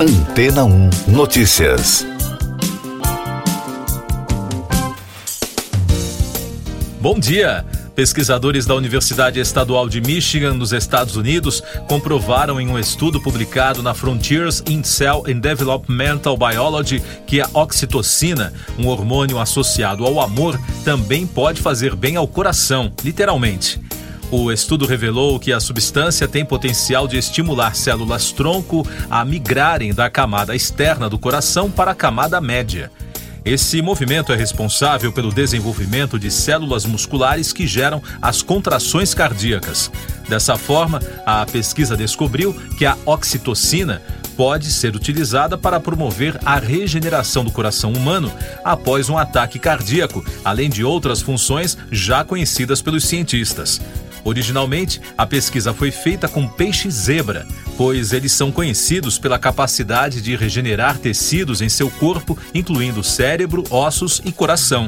Antena 1 Notícias. Bom dia! Pesquisadores da Universidade Estadual de Michigan, nos Estados Unidos, comprovaram em um estudo publicado na Frontiers in Cell and Developmental Biology que a oxitocina, um hormônio associado ao amor, também pode fazer bem ao coração, literalmente. O estudo revelou que a substância tem potencial de estimular células tronco a migrarem da camada externa do coração para a camada média. Esse movimento é responsável pelo desenvolvimento de células musculares que geram as contrações cardíacas. Dessa forma, a pesquisa descobriu que a oxitocina pode ser utilizada para promover a regeneração do coração humano após um ataque cardíaco, além de outras funções já conhecidas pelos cientistas. Originalmente, a pesquisa foi feita com peixe zebra, pois eles são conhecidos pela capacidade de regenerar tecidos em seu corpo, incluindo cérebro, ossos e coração.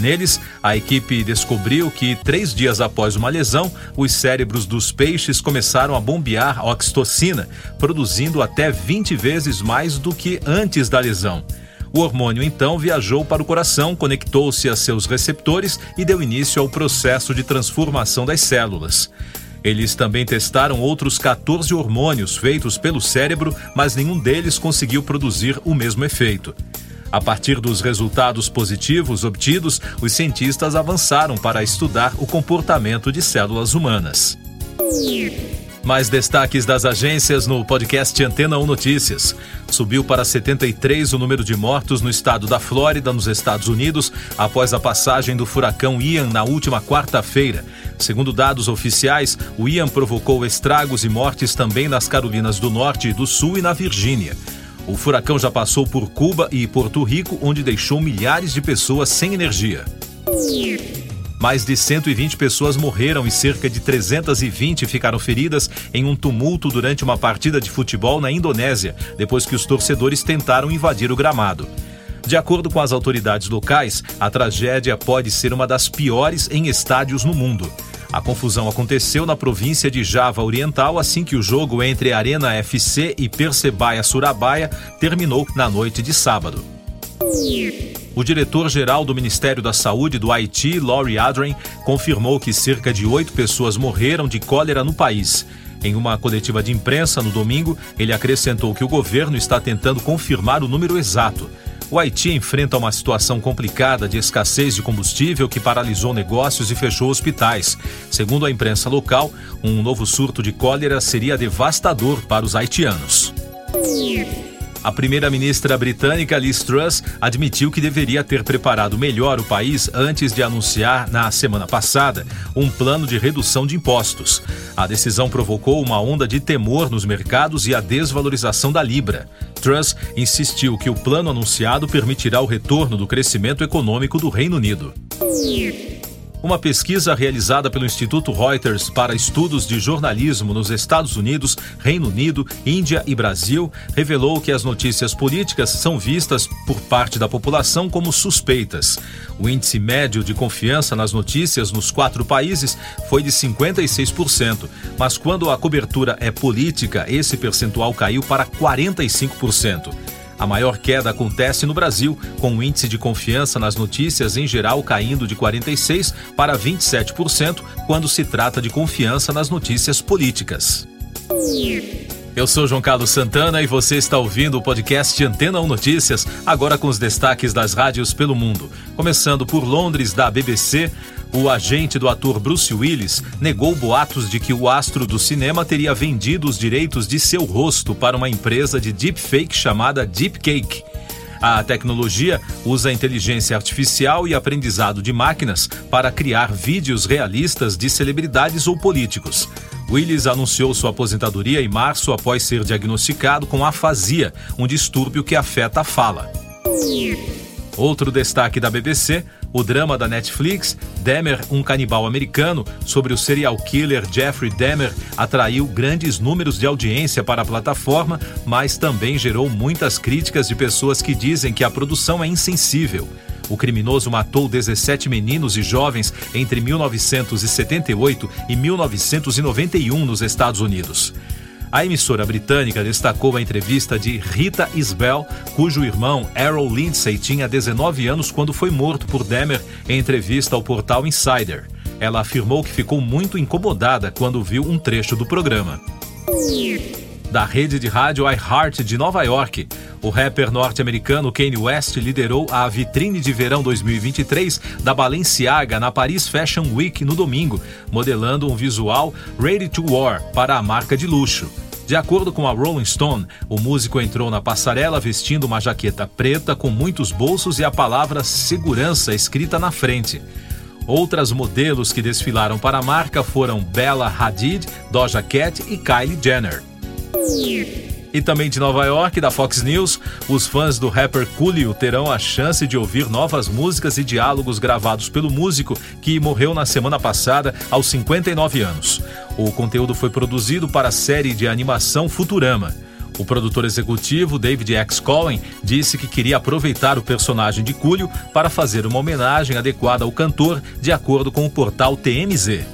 Neles, a equipe descobriu que, três dias após uma lesão, os cérebros dos peixes começaram a bombear oxitocina, produzindo até 20 vezes mais do que antes da lesão. O hormônio então viajou para o coração, conectou-se a seus receptores e deu início ao processo de transformação das células. Eles também testaram outros 14 hormônios feitos pelo cérebro, mas nenhum deles conseguiu produzir o mesmo efeito. A partir dos resultados positivos obtidos, os cientistas avançaram para estudar o comportamento de células humanas. Mais destaques das agências no podcast Antena 1 Notícias. Subiu para 73 o número de mortos no estado da Flórida, nos Estados Unidos, após a passagem do furacão Ian na última quarta-feira. Segundo dados oficiais, o Ian provocou estragos e mortes também nas Carolinas do Norte do Sul e na Virgínia. O furacão já passou por Cuba e Porto Rico, onde deixou milhares de pessoas sem energia. Mais de 120 pessoas morreram e cerca de 320 ficaram feridas em um tumulto durante uma partida de futebol na Indonésia, depois que os torcedores tentaram invadir o gramado. De acordo com as autoridades locais, a tragédia pode ser uma das piores em estádios no mundo. A confusão aconteceu na província de Java Oriental assim que o jogo entre Arena FC e Persebaya Surabaya terminou na noite de sábado. O diretor-geral do Ministério da Saúde do Haiti, Laurie Adrien, confirmou que cerca de oito pessoas morreram de cólera no país. Em uma coletiva de imprensa no domingo, ele acrescentou que o governo está tentando confirmar o número exato. O Haiti enfrenta uma situação complicada de escassez de combustível que paralisou negócios e fechou hospitais. Segundo a imprensa local, um novo surto de cólera seria devastador para os haitianos. A primeira-ministra britânica Liz Truss admitiu que deveria ter preparado melhor o país antes de anunciar, na semana passada, um plano de redução de impostos. A decisão provocou uma onda de temor nos mercados e a desvalorização da Libra. Truss insistiu que o plano anunciado permitirá o retorno do crescimento econômico do Reino Unido. Uma pesquisa realizada pelo Instituto Reuters para estudos de jornalismo nos Estados Unidos, Reino Unido, Índia e Brasil revelou que as notícias políticas são vistas por parte da população como suspeitas. O índice médio de confiança nas notícias nos quatro países foi de 56%, mas quando a cobertura é política, esse percentual caiu para 45%. A maior queda acontece no Brasil, com o índice de confiança nas notícias em geral caindo de 46% para 27% quando se trata de confiança nas notícias políticas. Eu sou João Carlos Santana e você está ouvindo o podcast Antena 1 Notícias, agora com os destaques das rádios pelo mundo. Começando por Londres, da BBC, o agente do ator Bruce Willis negou boatos de que o astro do cinema teria vendido os direitos de seu rosto para uma empresa de deepfake chamada Deepcake. A tecnologia usa inteligência artificial e aprendizado de máquinas para criar vídeos realistas de celebridades ou políticos. Willis anunciou sua aposentadoria em março após ser diagnosticado com afasia, um distúrbio que afeta a fala. Outro destaque da BBC, o drama da Netflix, Dahmer, um canibal americano, sobre o serial killer Jeffrey Dahmer, atraiu grandes números de audiência para a plataforma, mas também gerou muitas críticas de pessoas que dizem que a produção é insensível. O criminoso matou 17 meninos e jovens entre 1978 e 1991 nos Estados Unidos. A emissora britânica destacou a entrevista de Rita Isbell, cujo irmão Errol Lindsay tinha 19 anos quando foi morto por Demer em entrevista ao portal Insider. Ela afirmou que ficou muito incomodada quando viu um trecho do programa. Da rede de rádio iHeart de Nova York, o rapper norte-americano Kanye West liderou a vitrine de verão 2023 da Balenciaga na Paris Fashion Week no domingo, modelando um visual ready to wear para a marca de luxo. De acordo com a Rolling Stone, o músico entrou na passarela vestindo uma jaqueta preta com muitos bolsos e a palavra segurança escrita na frente. Outras modelos que desfilaram para a marca foram Bella Hadid, Doja Cat e Kylie Jenner. E também de Nova York, da Fox News, os fãs do rapper Coolio terão a chance de ouvir novas músicas e diálogos gravados pelo músico que morreu na semana passada aos 59 anos. O conteúdo foi produzido para a série de animação Futurama. O produtor executivo, David X. Cohen, disse que queria aproveitar o personagem de Coolio para fazer uma homenagem adequada ao cantor, de acordo com o portal TMZ.